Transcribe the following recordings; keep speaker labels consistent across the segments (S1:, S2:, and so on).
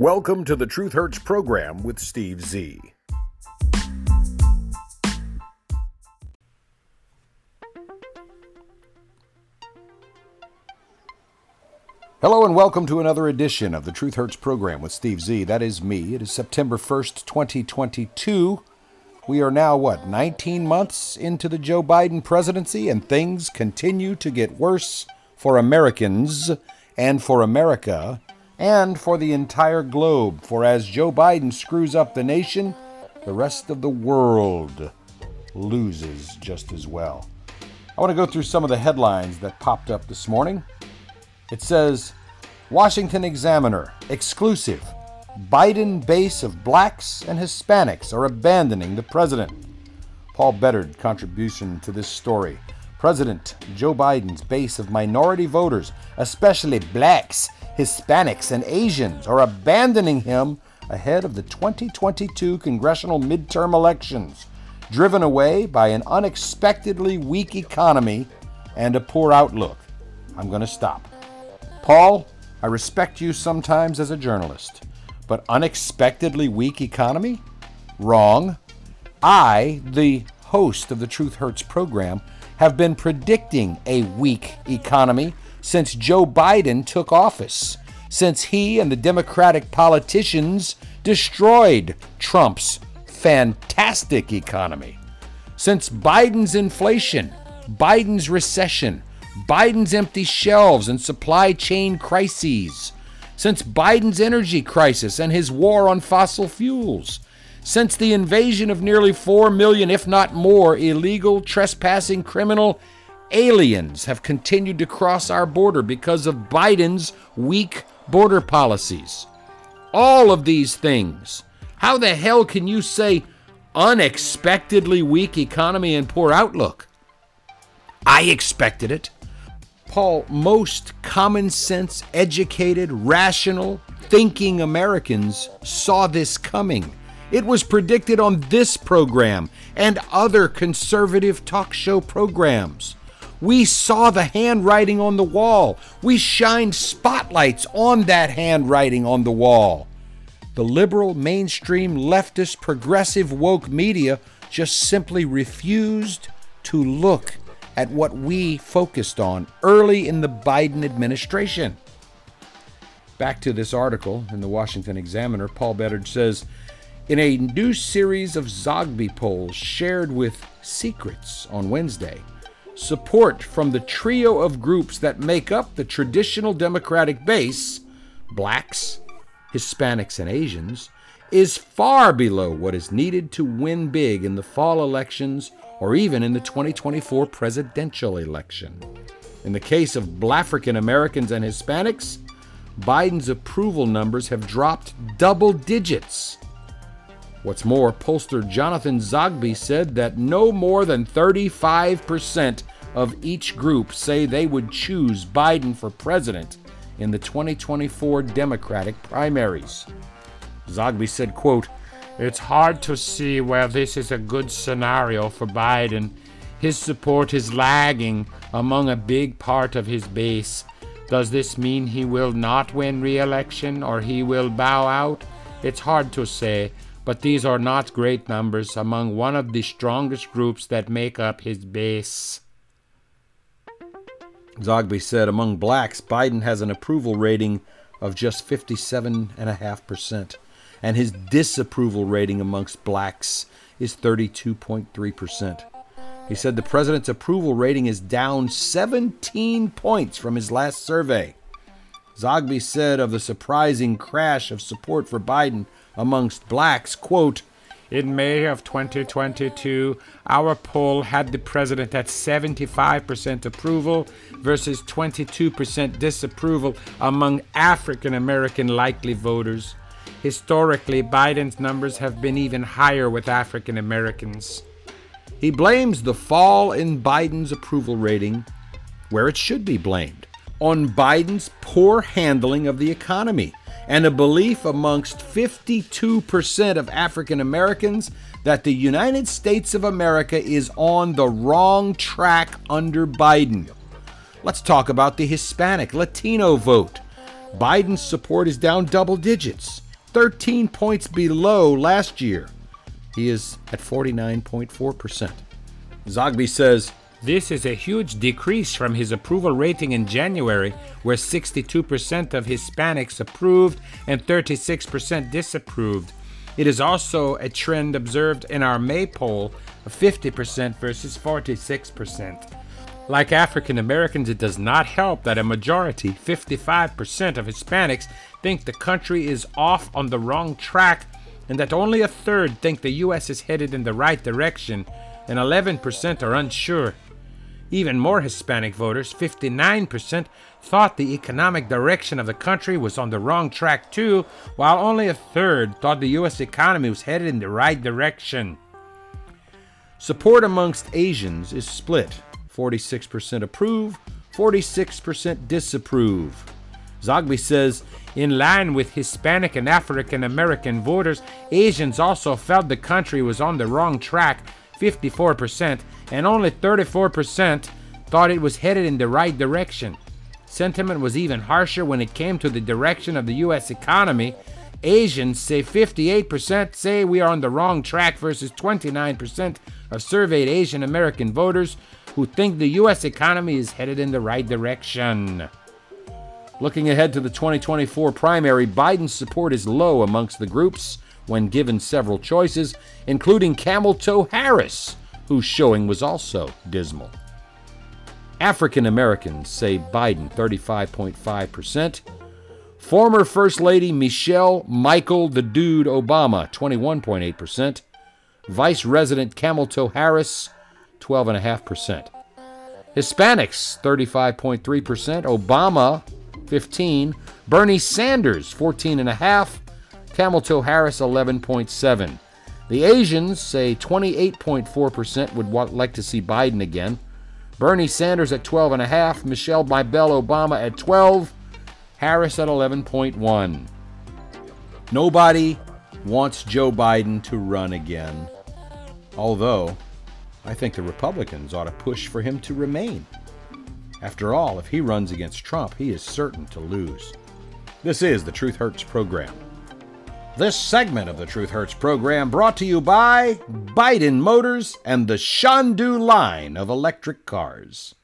S1: Welcome to the Truth Hurts program with Steve Z. Hello and welcome to another edition of the Truth Hurts program with Steve Z. That is me. It is September 1st, 2022. We are now, what, 19 months into the Joe Biden presidency, and things continue to get worse for Americans and for America and for the entire globe. For as Joe Biden screws up the nation, the rest of the world loses just as well. I want to go through some of the headlines that popped up this morning. It says Washington Examiner exclusive Biden base of blacks and Hispanics are abandoning the president. Paul Bedard contribution to this story. President Joe Biden's base of minority voters, especially blacks, Hispanics, and Asians, are abandoning him ahead of the 2022 congressional midterm elections, driven away by an unexpectedly weak economy and a poor outlook. I'm going to stop. Paul, I respect you sometimes as a journalist, but unexpectedly weak economy? Wrong. I, the host of the Truth Hurts program, have been predicting a weak economy since Joe Biden took office, since he and the Democratic politicians destroyed Trump's fantastic economy, since Biden's inflation, Biden's recession, Biden's empty shelves and supply chain crises, since Biden's energy crisis and his war on fossil fuels since the invasion of nearly 4 million, if not more, illegal, trespassing criminal aliens have continued to cross our border because of Biden's weak border policies. All of these things. How the hell can you say unexpectedly weak economy and poor outlook? I expected it. Paul, most common sense, educated, rational, thinking Americans saw this coming. It was predicted on this program and other conservative talk show programs. We saw the handwriting on the wall. We shined spotlights on that handwriting on the wall. The liberal, mainstream, leftist, progressive, woke media just simply refused to look at what we focused on early in the Biden administration. Back to this article in the Washington Examiner, Paul Bedard says in a new series of Zogby polls shared with Secrets on Wednesday, support from the trio of groups that make up the traditional Democratic base blacks, Hispanics, and Asians is far below what is needed to win big in the fall elections or even in the 2024 presidential election. In the case of African Americans and Hispanics, Biden's approval numbers have dropped double digits What's more, pollster Jonathan Zogby said that no more than 35% of each group say they would choose Biden for president in the 2024 Democratic primaries. Zogby said, quote, It's hard to see where this is a good scenario for Biden. His support is lagging among a big part of his base. Does this mean he will not win re election or he will bow out? It's hard to say but these are not great numbers among one of the strongest groups that make up his base. Zogby said among blacks, Biden has an approval rating of just 57.5%, and his disapproval rating amongst blacks is 32.3%. He said the president's approval rating is down 17 points from his last survey. Zogby said of the surprising crash of support for Biden amongst blacks, quote, in May of 2022, our poll had the president at 75% approval versus 22% disapproval among African American likely voters. Historically, Biden's numbers have been even higher with African Americans. He blames the fall in Biden's approval rating, where it should be blamed, on Biden's poor handling of the economy and a belief amongst 52% of African Americans that the United States of America is on the wrong track under Biden. Let's talk about the Hispanic Latino vote. Biden's support is down double digits.
S2: 13 points below last year. He is at 49.4%. Zogby says,
S1: This is a huge decrease from his approval rating in January, where 62% of Hispanics approved and 36% disapproved. It is also a trend observed in our May poll of 50% versus 46%. Like African Americans, it does not help that a majority, 55% of Hispanics, think the country is off on the wrong track and that only a third think the U.S. is headed in the right direction and 11% are unsure. Even more Hispanic voters, 59%, thought the economic direction of the country was on the wrong track too, while only a third thought the U.S. economy was headed in the right direction. Support amongst Asians is split 46% approve, 46% disapprove. Zogby says, in line with Hispanic and African American voters, Asians also felt the country was on the wrong track, 54%, and only 34% thought it was headed in the right direction. Sentiment was even harsher when it came to the direction of the U.S. economy. Asians say 58% say we are on the wrong track versus 29% of surveyed Asian American voters who think the U.S. economy is headed in the right direction. Looking ahead to the 2024 primary, Biden's support is low amongst the groups when given several choices, including Camel Toe Harris, whose showing was also dismal. African Americans say Biden 35.5%. Former First Lady Michelle Michael the Dude Obama 21.8%. Vice Resident Camel Toe Harris 12.5%. Hispanics 35.3%. Obama 15. Bernie Sanders, 14.5. Camel Toe Harris, 11.7. The Asians say 28.4% would want, like to see Biden again. Bernie Sanders at 12.5. Michelle Bibel Obama at 12. Harris at 11.1. Nobody wants Joe Biden to run again. Although, I think the Republicans ought to push for him to remain. After all, if he runs against Trump, he is certain to lose. This is the Truth Hurts program. This segment of the Truth Hurts program brought to you by Biden Motors and the Shandu line of electric cars.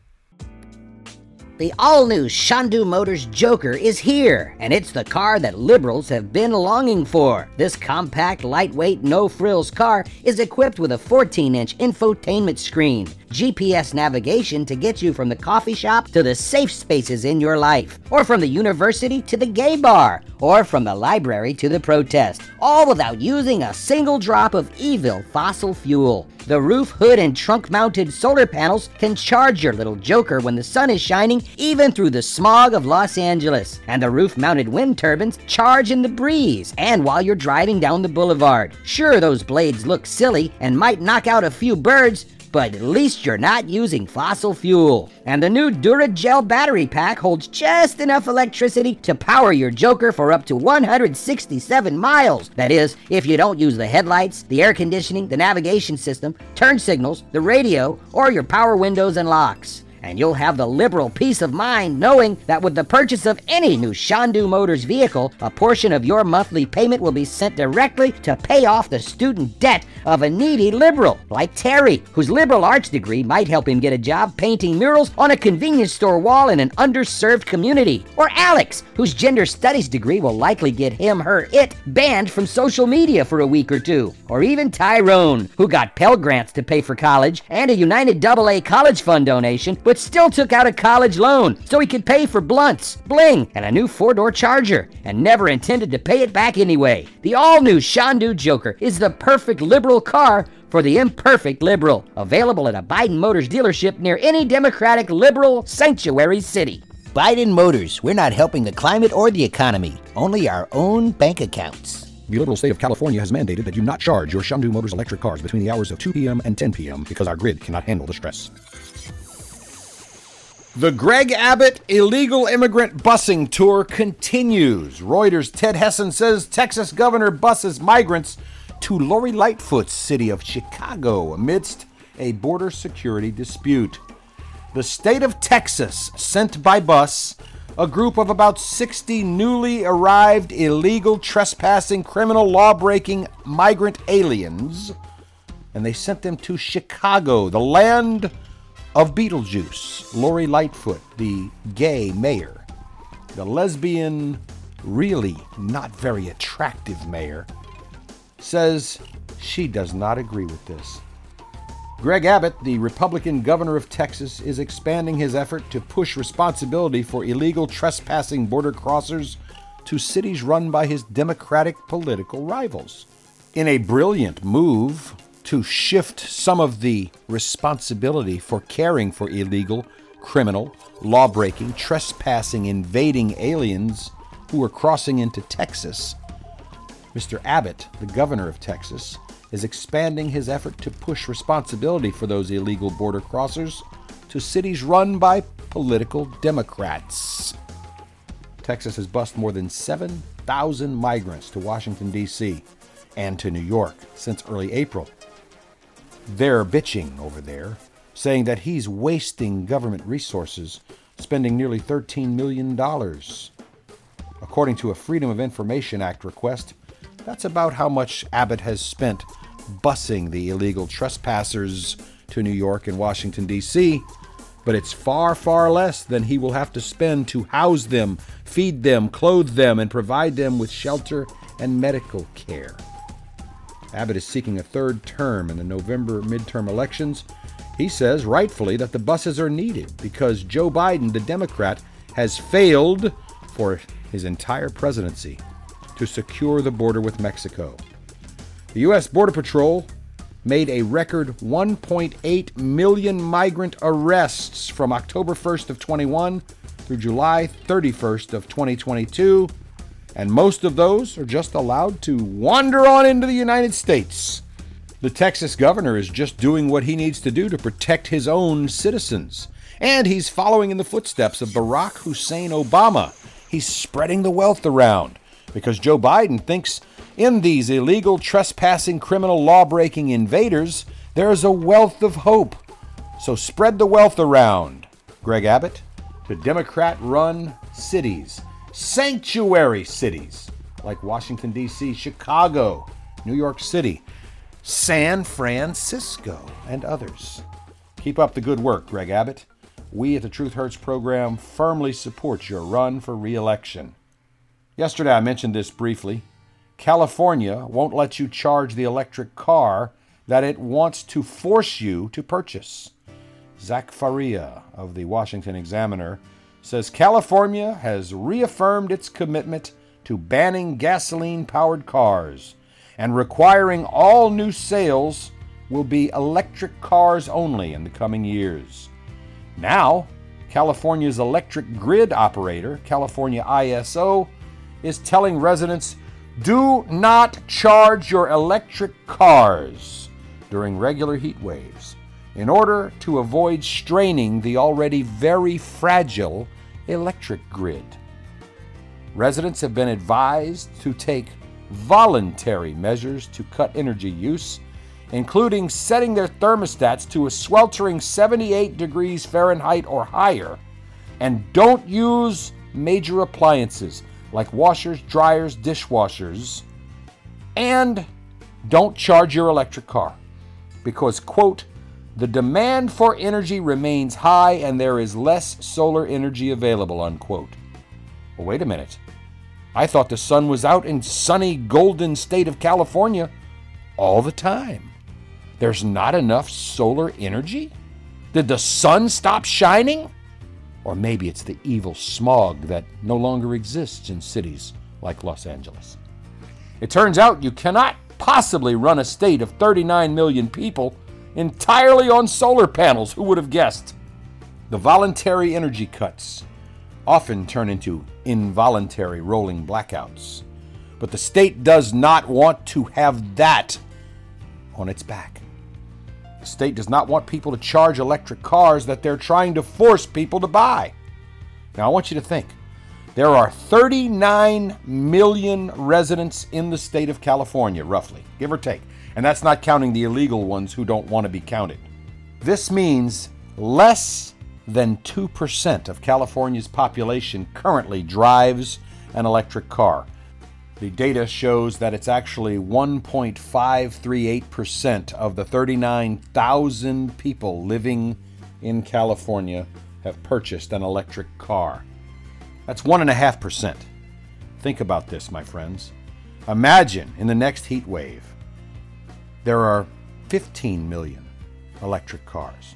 S3: The all new Shandu Motors Joker is here, and it's the car that liberals have been longing for. This compact, lightweight, no frills car is equipped with a 14 inch infotainment screen, GPS navigation to get you from the coffee shop to the safe spaces in your life, or from the university to the gay bar, or from the library to the protest, all without using a single drop of evil fossil fuel. The roof, hood, and trunk mounted solar panels can charge your little joker when the sun is shining, even through the smog of Los Angeles. And the roof mounted wind turbines charge in the breeze and while you're driving down the boulevard. Sure, those blades look silly and might knock out a few birds, but at least you're not using fossil fuel. And the new Duragel battery pack holds just enough electricity to power your Joker for up to 167 miles. That is, if you don't use the headlights, the air conditioning, the navigation system, turn signals, the radio, or your power windows and locks and you'll have the liberal peace of mind knowing that with the purchase of any new Shandu Motors vehicle, a portion of your monthly payment will be sent directly to pay off the student debt of a needy liberal, like Terry, whose liberal arts degree might help him get a job painting murals on a convenience store wall in an underserved community, or Alex, whose gender studies degree will likely get him, her, it banned from social media for a week or two, or even Tyrone, who got Pell Grants to pay for college and a United AA College Fund donation, but but still took out a college loan so he could pay for blunts, bling, and a new four door charger, and never intended to pay it back anyway. The all new Shandu Joker is the perfect liberal car for the imperfect liberal, available at a Biden Motors dealership near any Democratic liberal sanctuary city.
S4: Biden Motors, we're not helping the climate or the economy, only our own bank accounts.
S2: The liberal state of California has mandated that you not charge your Shandu Motors electric cars between the hours of 2 p.m. and 10 p.m. because our grid cannot handle the stress. The Greg Abbott illegal immigrant busing tour continues. Reuters' Ted Hessen says Texas governor buses migrants to Lori Lightfoot's city of Chicago amidst a border security dispute. The state of Texas sent by bus
S1: a group of about 60 newly arrived illegal trespassing, criminal law breaking migrant aliens, and they sent them to Chicago, the land of Beetlejuice. Lori Lightfoot, the gay mayor, the lesbian, really not very attractive mayor, says she does not agree with this. Greg Abbott, the Republican governor of Texas, is expanding his effort to push responsibility for illegal trespassing border crossers to cities run by his Democratic political rivals. In a brilliant move to shift some of the responsibility for caring for illegal, criminal, law breaking, trespassing, invading aliens who are crossing into Texas, Mr. Abbott, the governor of Texas, is expanding his effort to push responsibility for those illegal border crossers to cities run by political Democrats. Texas has bused more than 7,000 migrants to Washington, D.C. and to New York since early April. They're bitching over there, saying that he's wasting government resources, spending nearly $13 million. According to a Freedom of Information Act request, that's about how much Abbott has spent busing the illegal trespassers to New York and Washington, D.C., but it's far, far less than he will have to spend to house them, feed them, clothe them, and provide them with shelter and medical care. Abbott is seeking a third term in the November midterm elections. He says, rightfully, that the buses are needed because Joe Biden, the Democrat, has failed for his entire presidency to secure the border with Mexico. The U.S. Border Patrol made a record 1.8 million migrant arrests from October 1st of 21 through July 31st of 2022, and most of those are just allowed to wander on into the United States. The Texas governor is just doing what he needs to do to protect his own citizens, and he's following in the footsteps of Barack Hussein Obama. He's spreading the wealth around because Joe Biden thinks in these illegal, trespassing, criminal, law breaking invaders, there is a wealth of hope. So spread the wealth around. Greg Abbott to Democrat run cities, sanctuary cities like Washington, D.C., Chicago, New York City, San Francisco, and others. Keep up the good work, Greg Abbott. We at the Truth Hurts program firmly support your run for re election. Yesterday I mentioned this briefly. California won't let you charge the electric car that it wants to force you to purchase. Zach Faria of the Washington Examiner says California has reaffirmed its commitment to banning gasoline powered cars and requiring all new sales will be electric cars only in the coming years. Now, California's electric grid operator, California ISO, is telling residents do not charge your electric cars during regular heat waves in order to avoid straining the already very fragile electric grid. Residents have been advised to take voluntary measures to cut energy use, including setting their thermostats to a sweltering 78 degrees Fahrenheit or higher, and don't use major appliances like washers, dryers, dishwashers, and don't charge your electric car because, quote, the demand for energy remains high and there is less solar energy available, unquote. Well, wait a minute. I thought the sun was out in sunny, golden state of California all the time. There's not enough solar energy? Did the sun stop shining? Or maybe it's the evil smog that no longer exists in cities like Los Angeles. It turns out you cannot possibly run a state of 39 million people entirely on solar panels. Who would have guessed? The voluntary energy cuts often turn into involuntary rolling blackouts. But the state does not want to have that on its back. The state does not want people to charge electric cars that they're trying to force people to buy. Now, I want you to think there are 39 million residents in the state of California, roughly, give or take. And that's not counting the illegal ones who don't want to be counted. This means less than 2% of California's population currently drives an electric car. The data shows that it's actually 1.538% of the 39,000 people living in California have purchased an electric car. That's 1.5%. Think about this, my friends. Imagine in the next heat wave, there are 15 million electric cars,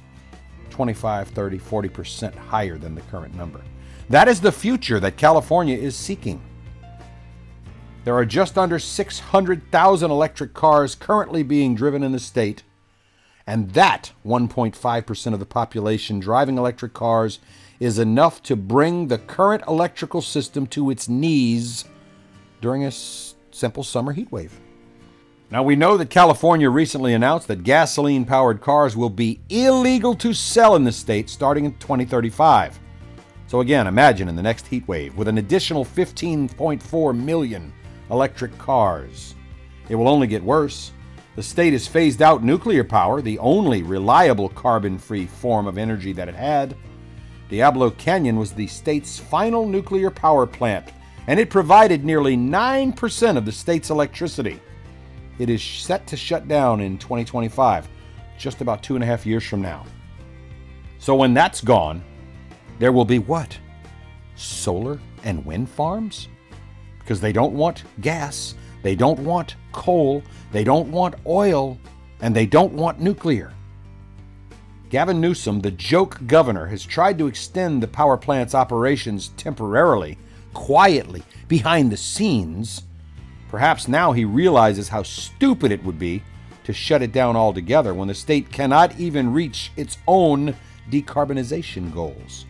S1: 25, 30, 40% higher than the current number. That is the future that California is seeking. There are just under 600,000 electric cars currently being driven in the state, and that 1.5% of the population driving electric cars is enough to bring the current electrical system to its knees during a simple summer heat wave. Now, we know that California recently announced that gasoline powered cars will be illegal to sell in the state starting in 2035. So, again, imagine in the next heat wave with an additional 15.4 million electric cars. It will only get worse. The state has phased out nuclear power, the only reliable carbon free form of energy that it had. Diablo Canyon was the state's final nuclear power plant, and it provided nearly 9% of the state's electricity. It is set to shut down in 2025, just about two and a half years from now. So when that's gone, there will be what? Solar and wind farms? Because they don't want gas, they don't want coal, they don't want oil, and they don't want nuclear. Gavin Newsom, the joke governor, has tried to extend the power plant's operations temporarily, quietly, behind the scenes. Perhaps now he realizes how stupid it would be to shut it down altogether when the state cannot even reach its own decarbonization goals.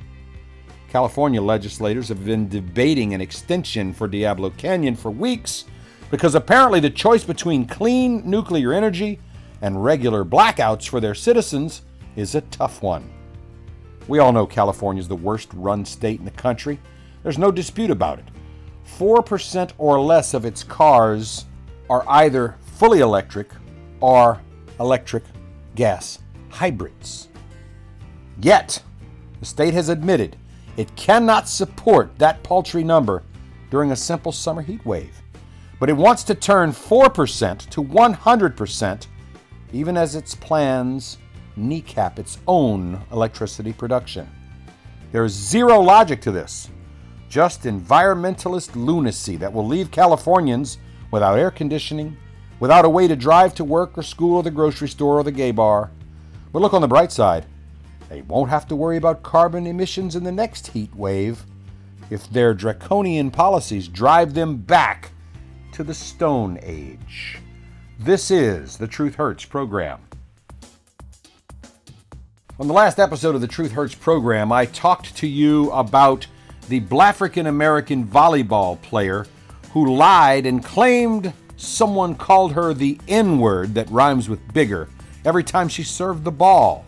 S1: California legislators have been debating an extension for Diablo Canyon for weeks because apparently the choice between clean nuclear energy and regular blackouts for their citizens is a tough one. We all know California is the worst run state in the country. There's no dispute about it. 4% or less of its cars are either fully electric or electric gas hybrids. Yet, the state has admitted it cannot support that paltry number during a simple summer heat wave. But it wants to turn 4% to 100%, even as its plans kneecap its own electricity production. There is zero logic to this, just environmentalist lunacy that will leave Californians without air conditioning, without a way to drive to work or school or the grocery store or the gay bar. But look on the bright side. They won't have to worry about carbon emissions in the next heat wave if their draconian policies drive them back to the Stone Age. This is the Truth Hurts program. On the last episode of the Truth Hurts program, I talked to you about the Blafrican American volleyball player who lied and claimed someone called her the N word that rhymes with bigger every time she served the ball.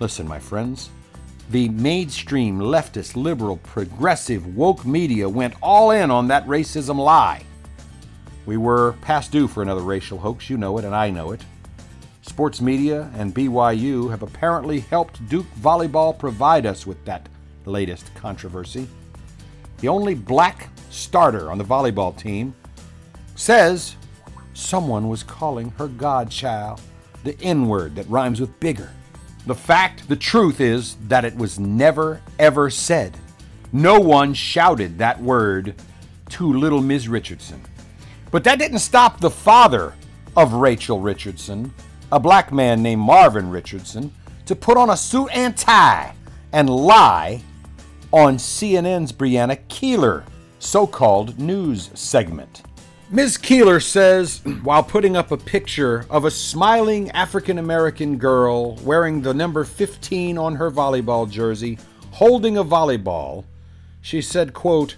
S1: Listen, my friends, the mainstream leftist, liberal, progressive, woke media went all in on that racism lie. We were past due for another racial hoax, you know it, and I know it. Sports media and BYU have apparently helped Duke Volleyball provide us with that latest controversy. The only black starter on the volleyball team says someone was calling her godchild the N word that rhymes with bigger. The fact, the truth is that it was never, ever said. No one shouted that word to little Miss Richardson. But that didn't stop the father of Rachel Richardson, a black man named Marvin Richardson, to put on a suit and tie and lie on CNN's Brianna Keilar so called news segment. Ms. Keilar says, while putting up a picture of a smiling African American girl wearing the number 15 on her volleyball jersey, holding a volleyball, she said, quote,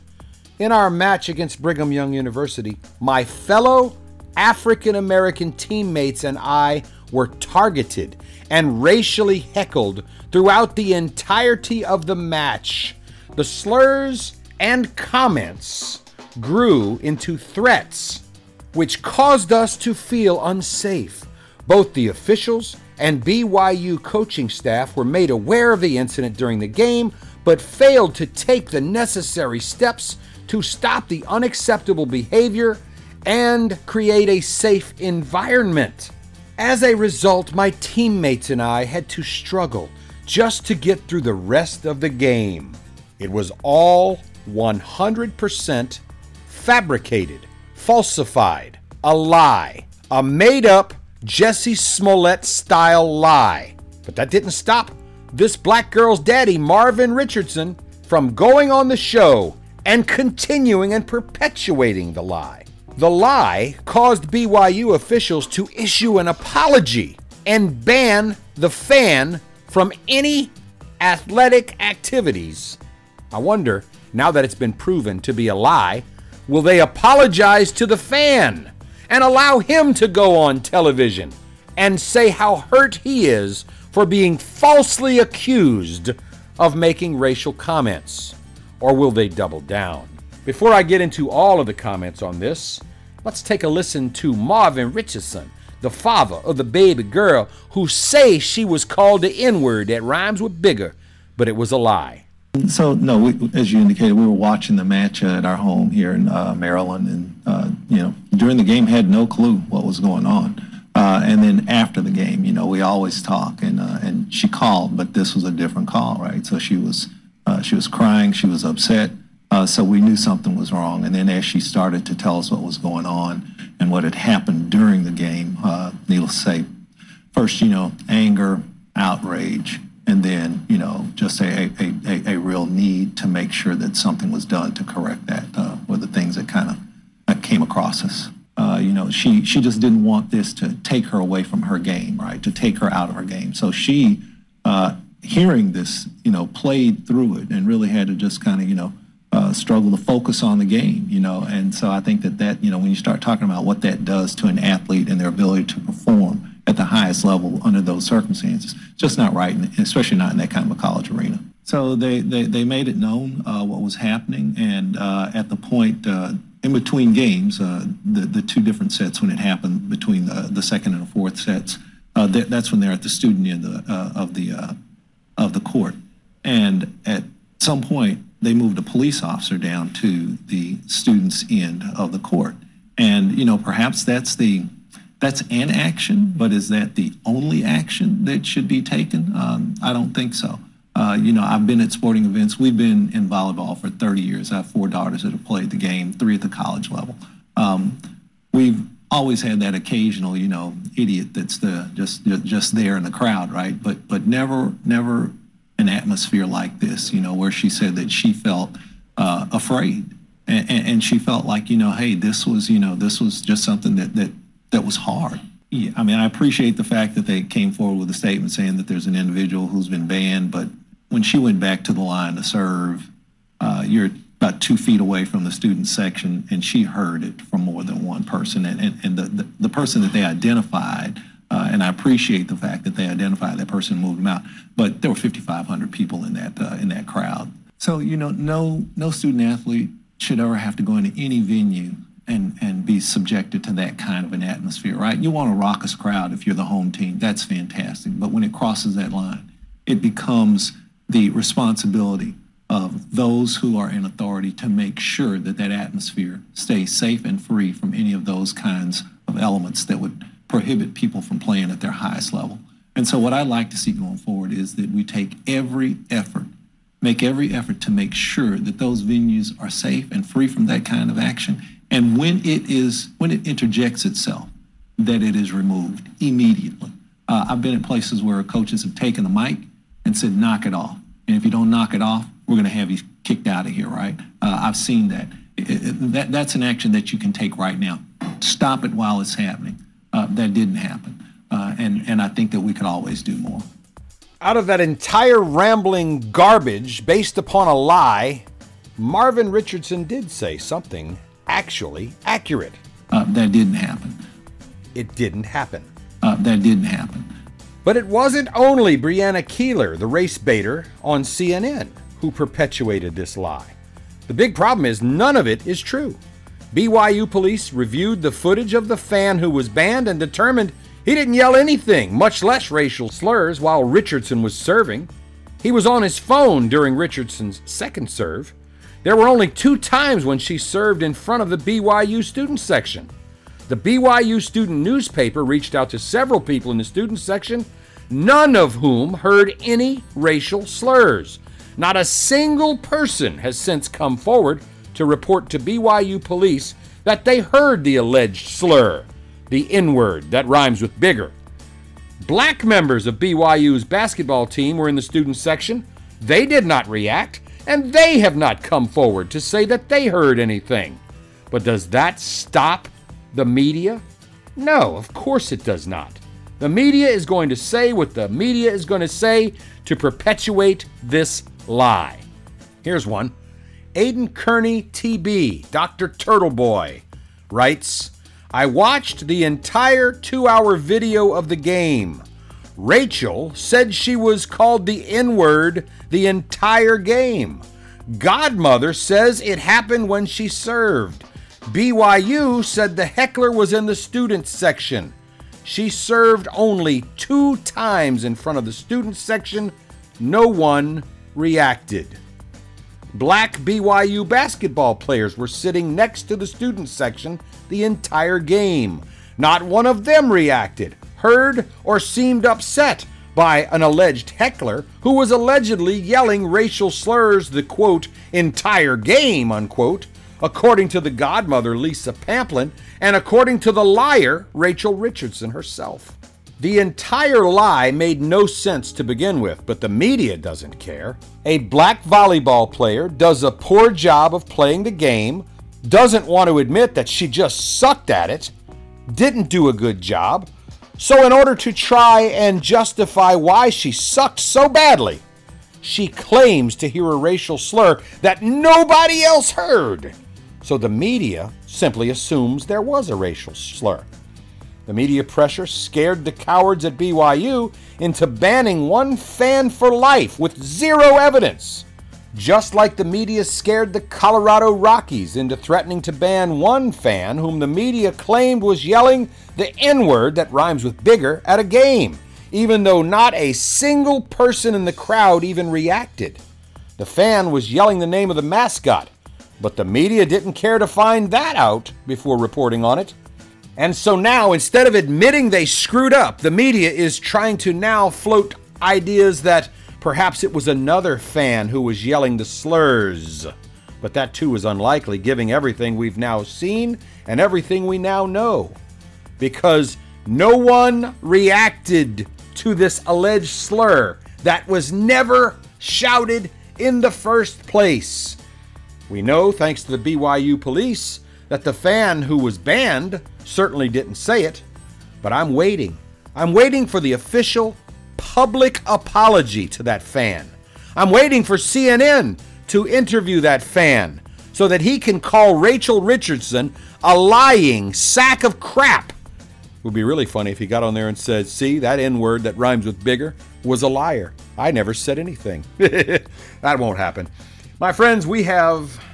S1: In our match against Brigham Young University, my fellow African American teammates and I were targeted and racially heckled throughout the entirety of the match. The slurs and comments grew into threats, which caused us to feel unsafe. Both the officials and BYU coaching staff were made aware of the incident during the game, but failed to take the necessary steps to stop the unacceptable behavior and create a safe environment. As a result, my teammates and I had to struggle just to get through the rest of the game. It was all 100% fabricated, falsified, a lie, a made up Jussie Smollett style lie. But that didn't stop this black girl's daddy, Marvin Richardson, from going on the show and continuing and perpetuating the lie. The lie caused BYU officials to issue an apology and ban the fan from any athletic activities. I wonder, now that it's been proven to be a lie, will they apologize to the fan and allow him to go on television and say how hurt he is for being falsely accused of making racial comments? Or will they double down? Before I get into all of the comments on this, let's take a listen to Marvin Richardson, the father of the baby girl who say she was called the N-word that rhymes with bigger, but it was a lie.
S5: So no, we, as you indicated, we were watching the match at our home here in uh, Maryland, and uh, you know, during the game, had no clue what was going on. Uh, and then after the game, you know, we always talk, and uh, and she called, but this was a different call, right? So she was uh, she was crying, she was upset, so we knew something was wrong. And then as she started to tell us what was going on and what had happened during the game, needless to say, first, you know, anger, outrage, and then you know just a, a, a, a, real need to make sure that something was done to correct that uh, were the things that kind of came across us. Uh, you know, she she just didn't want this to take her away from her game, right? To take her out of her game. So she, uh, hearing this, you know, played through it and really had to just kind of you know uh, struggle to focus on the game, you know. And so I think that that you know when you start talking about what that does to an athlete and their ability to perform at the highest level under those circumstances. Just not right, especially not in that kind of a college arena. So they, they, they made it known uh, what was happening, and uh, at the point uh, in between games, uh, the, the two different sets when it happened between the, the second and the fourth sets, uh, that, that's when they're at the student end of the, uh, of, the, of the court. And at some point, they moved a police officer down to the student's end of the court. And, you know, perhaps that's the that's an action, but is that the only action that should be taken? Um, I don't think so. Uh, you know, I've been at sporting events. We've been in volleyball for 30 years. I have four daughters that have played the game, three at the college level. Um, we've always had that occasional, you know, idiot that's the just just there in the crowd, right? But but never never an atmosphere like this, you know, where she said that she felt uh, afraid and, and, and she felt like, you know, hey, this was, you know, this was just something that that that was hard. Yeah, I mean, I appreciate the fact that they came forward with a statement saying that there's an individual who's been banned, but when she went back to the line to serve, uh, you're about two feet away from the student section, and she heard it from more than one person. And, and, and the, the, the person that they identified, uh, and I appreciate the fact that they identified that person and moved them out, but there were 5,500 people in that uh, in that crowd. So you know, no no student athlete should ever have to go into any venue and and be subjected to that kind of an atmosphere, right? You want a raucous crowd if you're the home team. That's fantastic. But when it crosses that line, it becomes the responsibility of those who are in authority to make sure that that atmosphere stays safe and free from any of those kinds of elements that would prohibit people from playing at their highest level. And so what I'd like to see going forward is that we take every effort, make every effort to make sure that those venues are safe and free from that kind of action and when it is, when it interjects itself, that it is removed immediately. Uh, I've been at places where coaches have taken the mic and said, knock it off. And if you don't knock it off, we're going to have you kicked out of here, right? Uh, I've seen that. It, it, that. That's an action that you can take right now. Stop it while it's happening. Uh, that didn't happen. Uh, and, and I think that we could always do more.
S1: Out of that entire rambling garbage based upon a lie, Marvin Richardson did say something actually accurate.
S5: Uh, that didn't happen.
S1: It didn't happen.
S5: Uh, that didn't happen.
S1: But it wasn't only Brianna Keilar, the race baiter on CNN, who perpetuated this lie. The big problem is none of it is true. BYU police reviewed the footage of the fan who was banned and determined He didn't yell anything, much less racial slurs, while Richardson was serving. He was on his phone during Richardson's second serve. There were only two times when she served in front of the BYU student section. The BYU student newspaper reached out to several people in the student section, none of whom heard any racial slurs. Not a single person has since come forward to report to BYU police that they heard the alleged slur, the N word that rhymes with bigger. Black members of BYU's basketball team were in the student section. They did not react, and they have not come forward to say that they heard anything. But does that stop the media? No, of course it does not. The media is going to say what the media is going to say to perpetuate this lie. Here's one. Aidan Kearney TB, Dr. Turtleboy, writes I watched the entire two hour video of the game. Rachel said she was called the N word the entire game. Godmother says it happened when she served. BYU said the heckler was in the students section. She served only two times in front of the students section. No one reacted. Black BYU basketball players were sitting next to the student section the entire game. Not one of them reacted, heard, or seemed upset by an alleged heckler who was allegedly yelling racial slurs the quote, entire game, unquote, according to the godmother Lesa Pamplin and according to the liar Rachel Richardson herself. The entire lie made no sense to begin with, but the media doesn't care. A black volleyball player does a poor job of playing the game, doesn't want to admit that she just sucked at it, didn't do a good job. So, in order to try and justify why she sucked so badly, she claims to hear a racial slur that nobody else heard. So the media simply assumes there was a racial slur. The media pressure scared the cowards at BYU into banning one fan for life with zero evidence. Just like the media scared the Colorado Rockies into threatening to ban one fan whom the media claimed was yelling the N word that rhymes with bigger at a game, even though not a single person in the crowd even reacted. The fan was yelling the name of the mascot, but the media didn't care to find that out before reporting on it. And so now, instead of admitting they screwed up, the media is trying to now float ideas that perhaps it was another fan who was yelling the slurs. But that too is unlikely, given everything we've now seen and everything we now know. Because no one reacted to this alleged slur that was never shouted in the first place. We know, thanks to the BYU police, that the fan who was banned certainly didn't say it, but I'm waiting. I'm waiting for the official public apology to that fan. I'm waiting for CNN to interview that fan so that he can call Rachel Richardson a lying sack of crap. It would be really funny if he got on there and said, See, that N word that rhymes with bigger was a liar. I never said anything. that won't happen. My friends, we have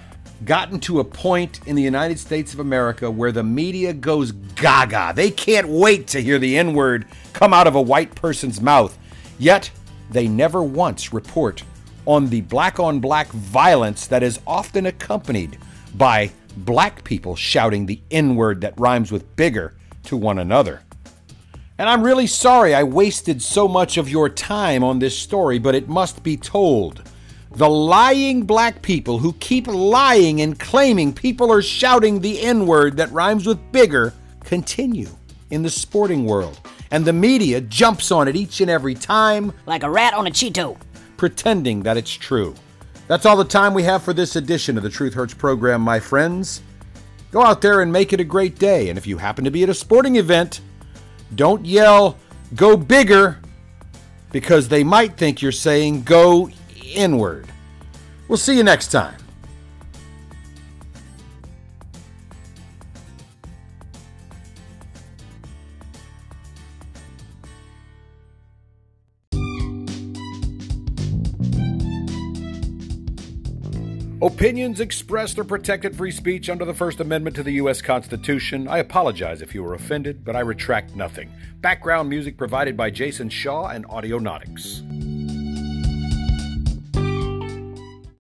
S1: gotten to a point in the United States of America where the media goes gaga. They can't wait to hear the N word come out of a white person's mouth. Yet, they never once report on the black on black violence that is often accompanied by black people shouting the N word that rhymes with bigger to one another. And I'm really sorry I wasted so much of your time on this story, but it must be told. The lying black people who keep lying and claiming people are shouting the N word that rhymes with bigger continue in the sporting world. And the media jumps on it each and every time,
S3: Like a rat on a Cheeto.
S1: pretending that it's true. That's all the time we have for this edition of the Truth Hurts program, my friends. Go out there and make it a great day. And if you happen to be at a sporting event, don't yell, go bigger, because they might think you're saying go inward. We'll see you next time. Opinions expressed are protected free speech under the First Amendment to the U.S. Constitution. I apologize if you were offended, but I retract nothing. Background music provided by Jason Shaw and Audionautix.